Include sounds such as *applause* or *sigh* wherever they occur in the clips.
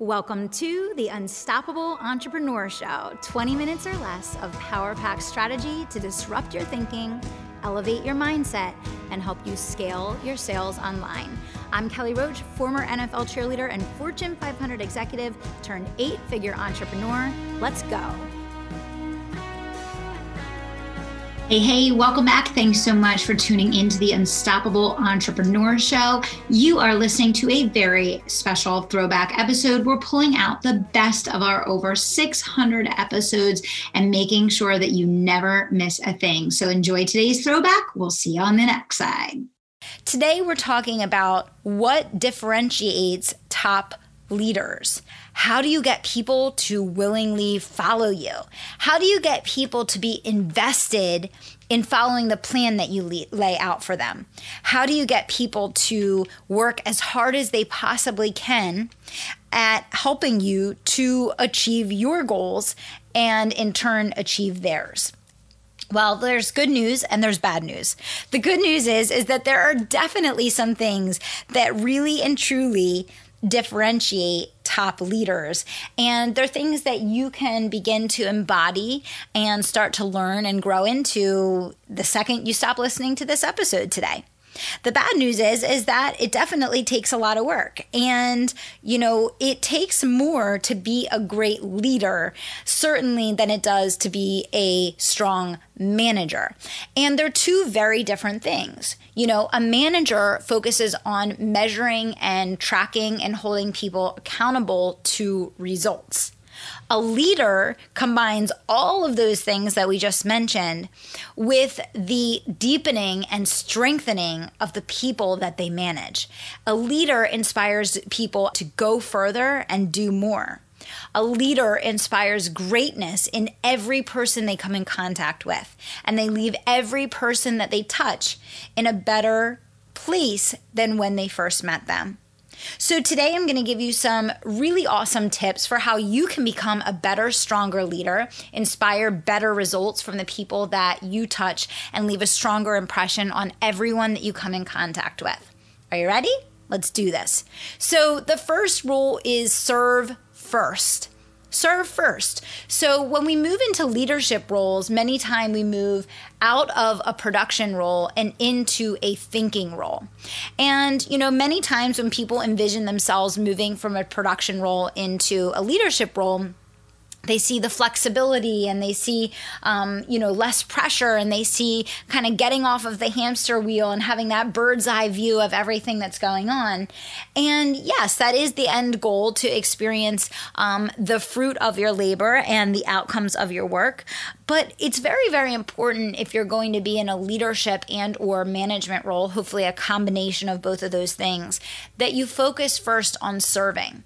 Welcome to the Unstoppable Entrepreneur Show 20 minutes or less of power pack strategy to disrupt your thinking, elevate your mindset, and help you scale your sales online. I'm Kelly Roach, former NFL cheerleader and Fortune 500 executive turned eight figure entrepreneur. Let's go. Hey, hey, welcome back. Thanks so much for tuning into the Unstoppable Entrepreneur Show. You are listening to a very special throwback episode. We're pulling out the best of our over 600 episodes and making sure that you never miss a thing. So enjoy today's throwback. We'll see you on the next side. Today, we're talking about what differentiates top leaders. How do you get people to willingly follow you? How do you get people to be invested in following the plan that you lay out for them? How do you get people to work as hard as they possibly can at helping you to achieve your goals and in turn achieve theirs? Well, there's good news and there's bad news. The good news is is that there are definitely some things that really and truly differentiate top leaders. And they're things that you can begin to embody and start to learn and grow into the second you stop listening to this episode today. The bad news is is that it definitely takes a lot of work and you know it takes more to be a great leader certainly than it does to be a strong manager. And they're two very different things. You know, a manager focuses on measuring and tracking and holding people accountable to results. A leader combines all of those things that we just mentioned with the deepening and strengthening of the people that they manage. A leader inspires people to go further and do more. A leader inspires greatness in every person they come in contact with, and they leave every person that they touch in a better place than when they first met them. So, today I'm going to give you some really awesome tips for how you can become a better, stronger leader, inspire better results from the people that you touch, and leave a stronger impression on everyone that you come in contact with. Are you ready? Let's do this. So, the first rule is serve first serve first. So when we move into leadership roles, many times we move out of a production role and into a thinking role. And, you know, many times when people envision themselves moving from a production role into a leadership role, they see the flexibility and they see um, you know less pressure and they see kind of getting off of the hamster wheel and having that bird's eye view of everything that's going on. And yes that is the end goal to experience um, the fruit of your labor and the outcomes of your work. But it's very very important if you're going to be in a leadership and or management role hopefully a combination of both of those things that you focus first on serving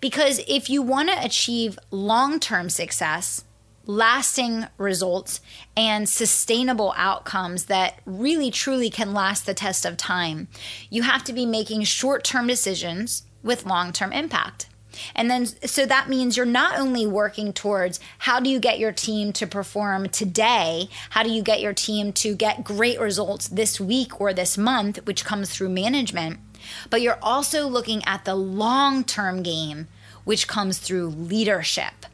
because if you want to achieve long term success, lasting results, and sustainable outcomes that really truly can last the test of time, you have to be making short term decisions with long term impact. And then, so that means you're not only working towards how do you get your team to perform today? How do you get your team to get great results this week or this month, which comes through management? But you're also looking at the long term game, which comes through leadership.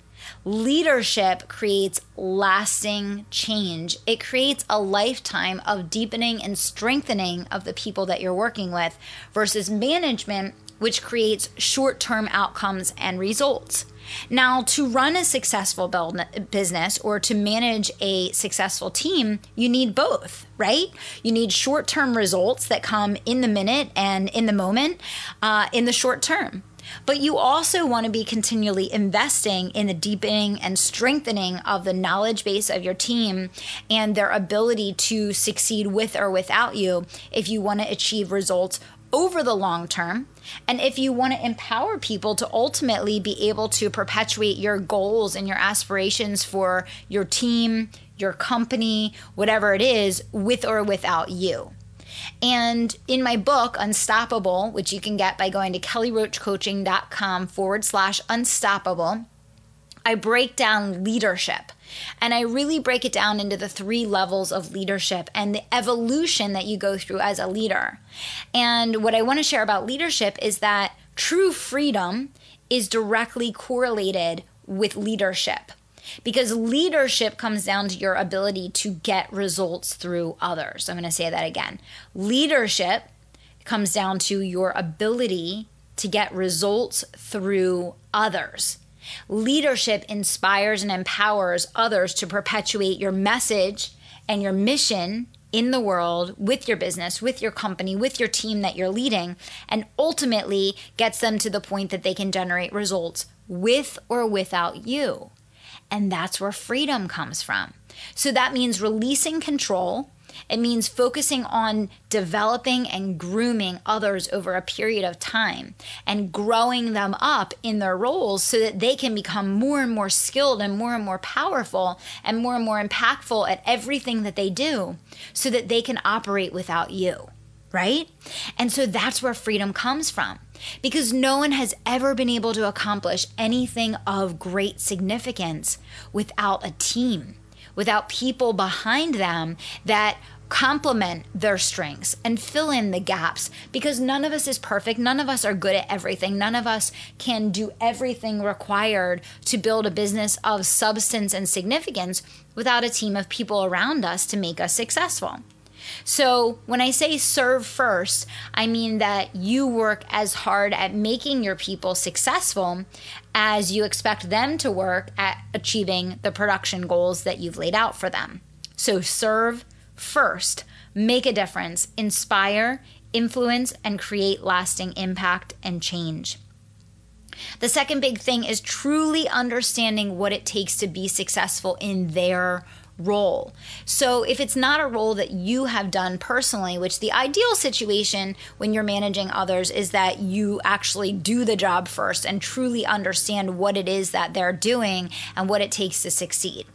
Leadership creates lasting change. It creates a lifetime of deepening and strengthening of the people that you're working with versus management, which creates short term outcomes and results. Now, to run a successful business or to manage a successful team, you need both, right? You need short term results that come in the minute and in the moment uh, in the short term. But you also want to be continually investing in the deepening and strengthening of the knowledge base of your team and their ability to succeed with or without you if you want to achieve results over the long term. And if you want to empower people to ultimately be able to perpetuate your goals and your aspirations for your team, your company, whatever it is, with or without you. And in my book, Unstoppable, which you can get by going to kellyroachcoaching.com forward slash unstoppable, I break down leadership and I really break it down into the three levels of leadership and the evolution that you go through as a leader. And what I want to share about leadership is that true freedom is directly correlated with leadership because leadership comes down to your ability to get results through others. I'm going to say that again. Leadership comes down to your ability to get results through others. Leadership inspires and empowers others to perpetuate your message and your mission in the world with your business, with your company, with your team that you're leading, and ultimately gets them to the point that they can generate results with or without you. And that's where freedom comes from. So that means releasing control. It means focusing on developing and grooming others over a period of time and growing them up in their roles so that they can become more and more skilled and more and more powerful and more and more impactful at everything that they do so that they can operate without you, right? And so that's where freedom comes from because no one has ever been able to accomplish anything of great significance without a team, without people behind them that complement their strengths and fill in the gaps because none of us is perfect. None of us are good at everything. None of us can do everything required to build a business of substance and significance without a team of people around us to make us successful. So, when I say serve first, I mean that you work as hard at making your people successful as you expect them to work at achieving the production goals that you've laid out for them. So, serve first, make a difference, inspire, influence, and create lasting impact and change. The second big thing is truly understanding what it takes to be successful in their role. So if it's not a role that you have done personally, which the ideal situation when you're managing others is that you actually do the job first and truly understand what it is that they're doing and what it takes to succeed.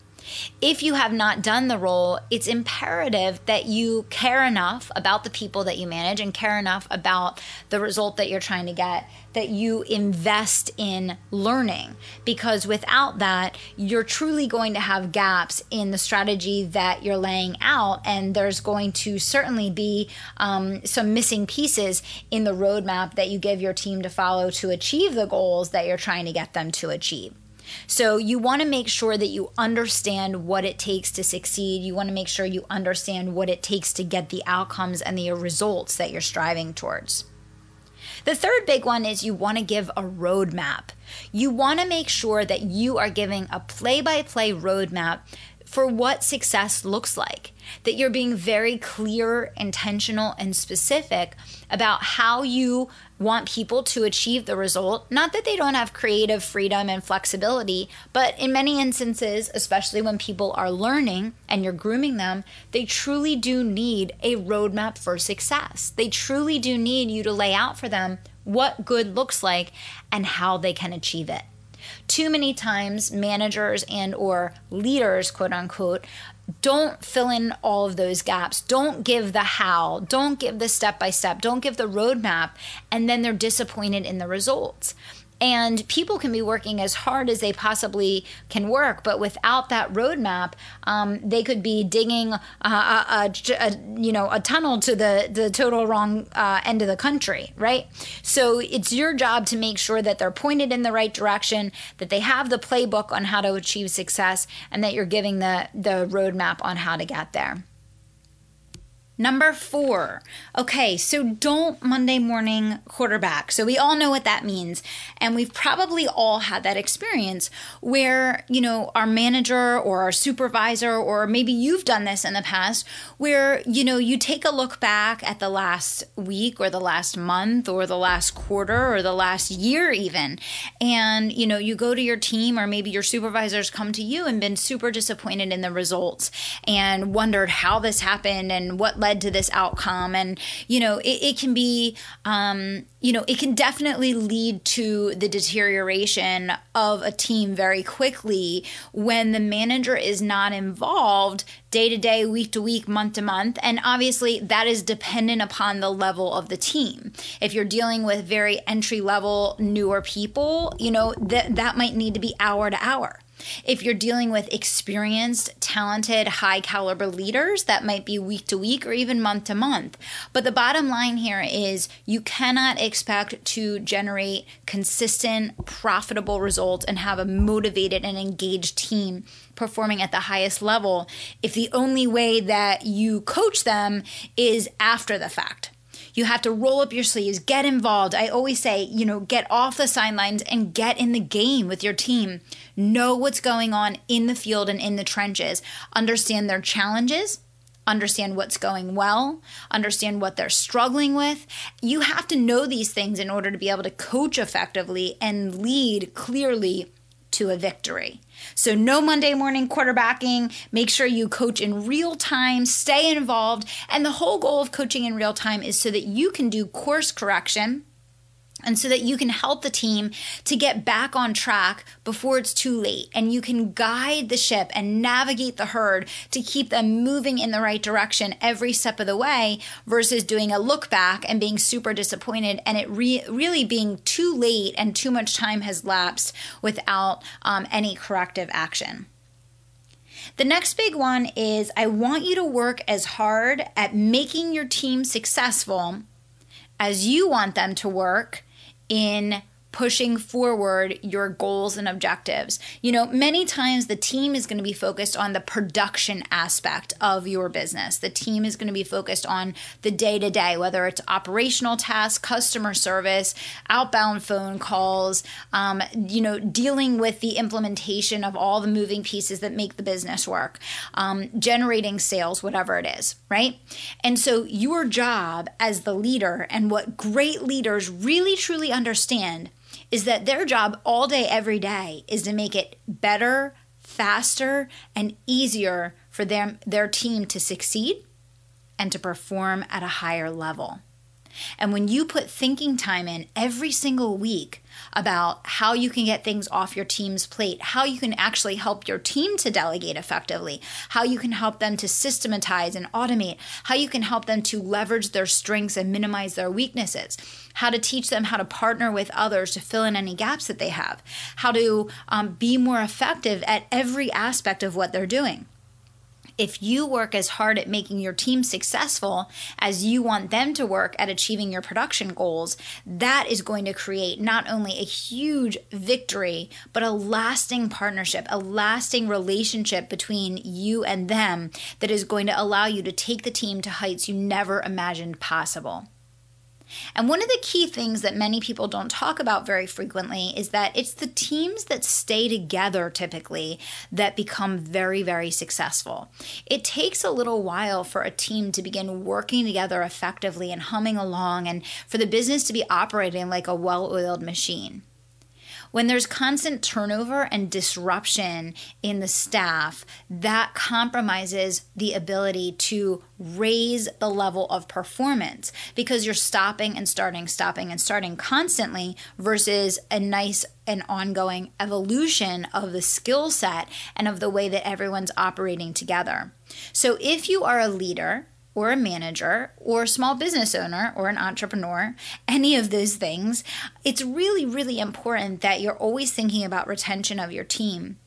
If you have not done the role, it's imperative that you care enough about the people that you manage and care enough about the result that you're trying to get that you invest in learning. Because without that, you're truly going to have gaps in the strategy that you're laying out. And there's going to certainly be um, some missing pieces in the roadmap that you give your team to follow to achieve the goals that you're trying to get them to achieve. So you want to make sure that you understand what it takes to succeed. You want to make sure you understand what it takes to get the outcomes and the results that you're striving towards. The third big one is you want to give a roadmap. You want to make sure that you are giving a play by play roadmap for what success looks like. That you're being very clear, intentional, and specific about how you want people to achieve the result. Not that they don't have creative freedom and flexibility, but in many instances, especially when people are learning and you're grooming them, they truly do need a roadmap for success. They truly do need you to lay out for them what good looks like and how they can achieve it too many times managers and or leaders quote unquote don't fill in all of those gaps. Don't give the how. Don't give the step by step. Don't give the roadmap. And then they're disappointed in the results and people can be working as hard as they possibly can work but without that roadmap um, they could be digging a, a, a, you know a tunnel to the the total wrong uh, end of the country right? So it's your job to make sure that they're pointed in the right direction that they have the playbook on how to achieve success and that you're giving the the roadmap on how to get there Number four. Okay, so don't Monday morning quarterback. So we all know what that means. And we've probably all had that experience where, you know, our manager or our supervisor, or maybe you've done this in the past, where, you know, you take a look back at the last week or the last month or the last quarter or the last year, even. And, you know, you go to your team or maybe your supervisors come to you and been super disappointed in the results and wondered how this happened and what led to this outcome. And you know it, it can be um, you know it can definitely lead to the deterioration of a team very quickly when the manager is not involved day to day week to week month to month. And obviously that is dependent upon the level of the team. If you're dealing with very entry level newer people you know that that might need to be hour to hour If you're dealing with experienced, talented, high caliber leaders, that might be week to week or even month to month. But the bottom line here is you cannot expect to generate consistent, profitable results and have a motivated and engaged team performing at the highest level if the only way that you coach them is after the fact. You have to roll up your sleeves, get involved. I always say, you know, get off the sidelines and get in the game with your team. Know what's going on in the field and in the trenches. Understand their challenges, understand what's going well, understand what they're struggling with. You have to know these things in order to be able to coach effectively and lead clearly to a victory. So, no Monday morning quarterbacking. Make sure you coach in real time, stay involved. And the whole goal of coaching in real time is so that you can do course correction and so that you can help the team to get back on track before it's too late and you can guide the ship and navigate the herd to keep them moving in the right direction every step of the way versus doing a look back and being super disappointed and it re- really being too late and too much time has lapsed without um, any corrective action. The next big one is I want you to work as hard at making your team successful as you want them to work in pushing forward your goals and objectives. You know, many times the team is going to be focused on the production aspect of your business. The team is going to be focused on the day to day, whether it's operational tasks, customer service, outbound phone calls, um, you know, dealing with the implementation of all the moving pieces that make the business work, um, generating sales, whatever it is, right? And so your job as the leader and what great leaders really truly understand is that their job all day, every day is to make it better, faster, and easier for them, their team to succeed and to perform at a higher level. And when you put thinking time in every single week about how you can get things off your team's plate, how you can actually help your team to delegate effectively, how you can help them to systematize and automate, how you can help them to leverage their strengths and minimize their weaknesses, how to teach them how to partner with others to fill in any gaps that they have, how to um, be more effective at every aspect of what they're doing if you work as hard at making your team successful as you want them to work at achieving your production goals, that is going to create not only a huge victory, but a lasting partnership, a lasting relationship between you and them that is going to allow you to take the team to heights you never imagined possible. And one of the key things that many people don't talk about very frequently is that it's the teams that stay together typically that become very, very successful. It takes a little while for a team to begin working together effectively and humming along and for the business to be operating like a well oiled machine. When there's constant turnover and disruption in the staff, that compromises the ability to raise the level of performance because you're stopping and starting, stopping and starting constantly versus a nice and ongoing evolution of the skill set and of the way that everyone's operating together. So if you are a leader, or a manager or a small business owner or an entrepreneur, any of those things, it's really, really important that you're always thinking about retention of your team.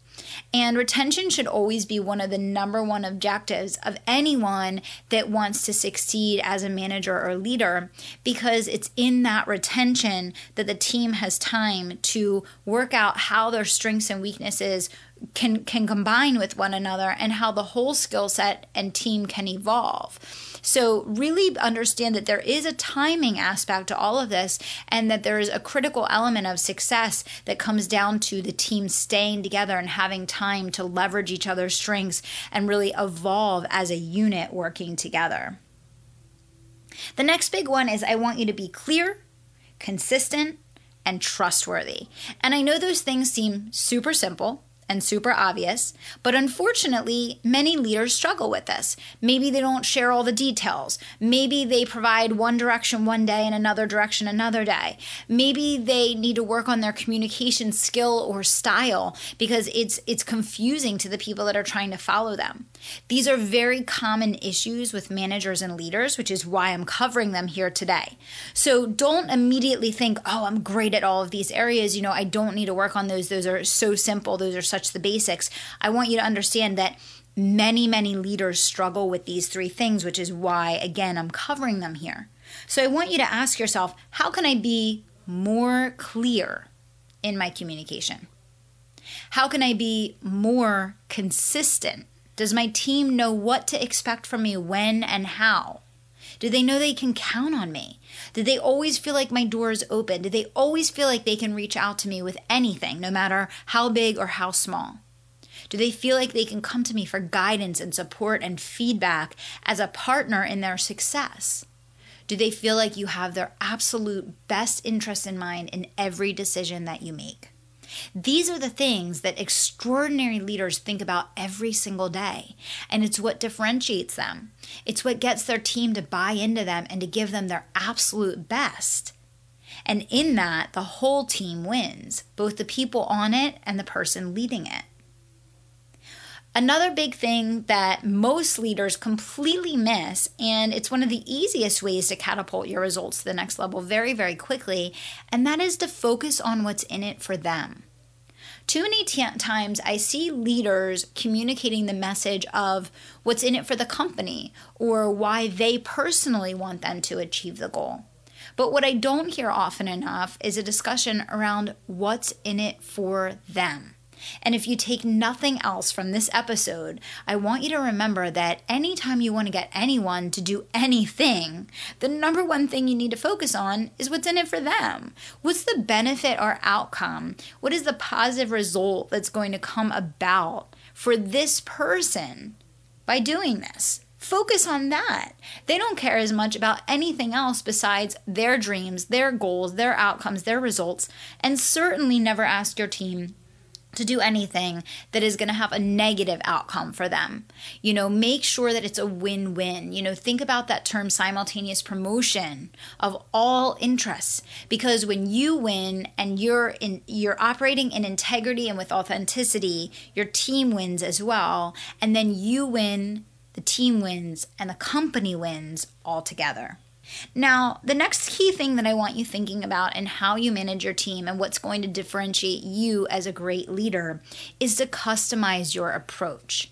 And retention should always be one of the number one objectives of anyone that wants to succeed as a manager or leader because it's in that retention that the team has time to work out how their strengths and weaknesses can can combine with one another and how the whole skill set and team can evolve. So really understand that there is a timing aspect to all of this and that there is a critical element of success that comes down to the team staying together and having time to leverage each other's strengths and really evolve as a unit working together. The next big one is I want you to be clear, consistent, and trustworthy. And I know those things seem super simple and super obvious, but unfortunately, many leaders struggle with this. Maybe they don't share all the details. Maybe they provide one direction one day and another direction another day. Maybe they need to work on their communication skill or style because it's it's confusing to the people that are trying to follow them. These are very common issues with managers and leaders, which is why I'm covering them here today. So don't immediately think, "Oh, I'm great at all of these areas, you know, I don't need to work on those. Those are so simple. Those are such the basics, I want you to understand that many, many leaders struggle with these three things, which is why, again, I'm covering them here. So I want you to ask yourself how can I be more clear in my communication? How can I be more consistent? Does my team know what to expect from me when and how? Do they know they can count on me? Do they always feel like my door is open? Do they always feel like they can reach out to me with anything, no matter how big or how small? Do they feel like they can come to me for guidance and support and feedback as a partner in their success? Do they feel like you have their absolute best interest in mind in every decision that you make? These are the things that extraordinary leaders think about every single day, and it's what differentiates them. It's what gets their team to buy into them and to give them their absolute best. And in that, the whole team wins, both the people on it and the person leading it. Another big thing that most leaders completely miss, and it's one of the easiest ways to catapult your results to the next level very, very quickly, and that is to focus on what's in it for them. Too many t- times I see leaders communicating the message of what's in it for the company or why they personally want them to achieve the goal. But what I don't hear often enough is a discussion around what's in it for them. And if you take nothing else from this episode, I want you to remember that anytime you want to get anyone to do anything, the number one thing you need to focus on is what's in it for them. What's the benefit or outcome? What is the positive result that's going to come about for this person by doing this? Focus on that. They don't care as much about anything else besides their dreams, their goals, their outcomes, their results, and certainly never ask your team to do anything that is going to have a negative outcome for them. You know, make sure that it's a win win. You know, think about that term simultaneous promotion of all interests because when you win and you're in you're operating in integrity and with authenticity, your team wins as well, and then you win, the team wins, and the company wins all together. Now, the next key thing that I want you thinking about and how you manage your team and what's going to differentiate you as a great leader is to customize your approach.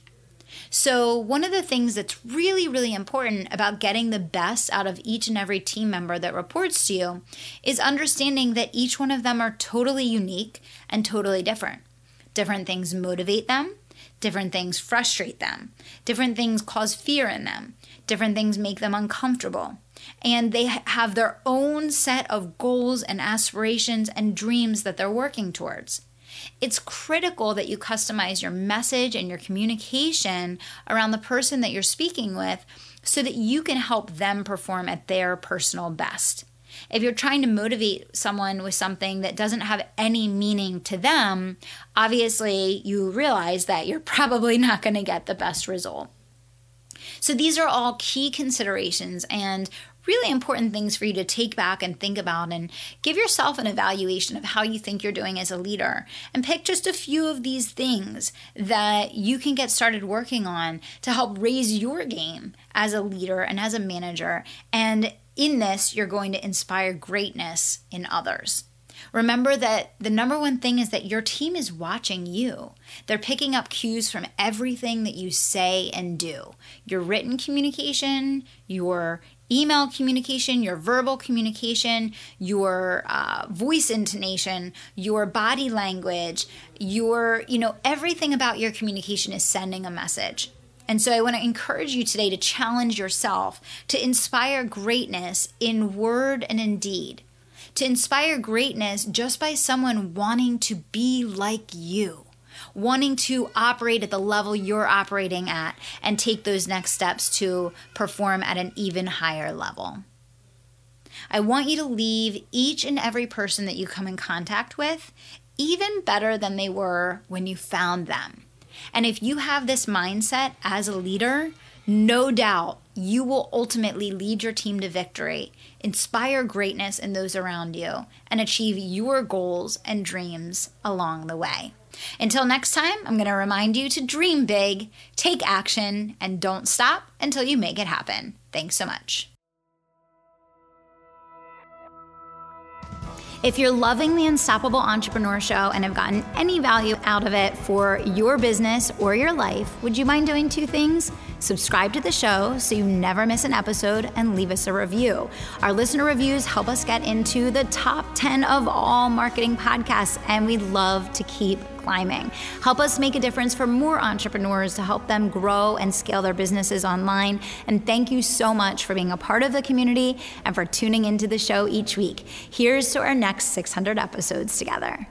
So, one of the things that's really, really important about getting the best out of each and every team member that reports to you is understanding that each one of them are totally unique and totally different. Different things motivate them, different things frustrate them, different things cause fear in them, different things make them uncomfortable and they have their own set of goals and aspirations and dreams that they're working towards. It's critical that you customize your message and your communication around the person that you're speaking with so that you can help them perform at their personal best. If you're trying to motivate someone with something that doesn't have any meaning to them, obviously you realize that you're *laughs* probably not going to get the best result. So these are all key considerations and really important things for you to take back and think about and give yourself an evaluation of how you think you're doing as a leader. And pick just a few of these things that you can get started working on to help raise your game as a leader and as a manager. And in this you're going to inspire greatness in others Remember that the number one thing is that your team is watching you. They're picking up cues from everything that you say and do your written communication, your email communication, your verbal communication, your uh, voice intonation, your body language, your, you know, everything about your communication is sending a message. And so I want to encourage you today to challenge yourself to inspire greatness in word and in deed to inspire greatness just by someone wanting to be like you, wanting to operate at the level you're operating at and take those next steps to perform at an even higher level. I want you to leave each and every person that you come in contact with even better than they were when you found them. And if you have this mindset as a leader, no doubt you will ultimately lead your team to victory, inspire greatness in those around you, and achieve your goals and dreams along the way. Until next time, I'm going to remind you to dream big, take action, and don't stop until you make it happen. Thanks so much. If you're loving the Unstoppable Entrepreneur Show and have gotten any value out of it for your business or your life, would you mind doing two things? Subscribe to the show so you never miss an episode and leave us a review. Our listener reviews help us get into the top 10 of all marketing podcasts, and we love to keep climbing. Help us make a difference for more entrepreneurs to help them grow and scale their businesses online. And thank you so much for being a part of the community and for tuning into the show each week. Here's to our next 600 episodes together.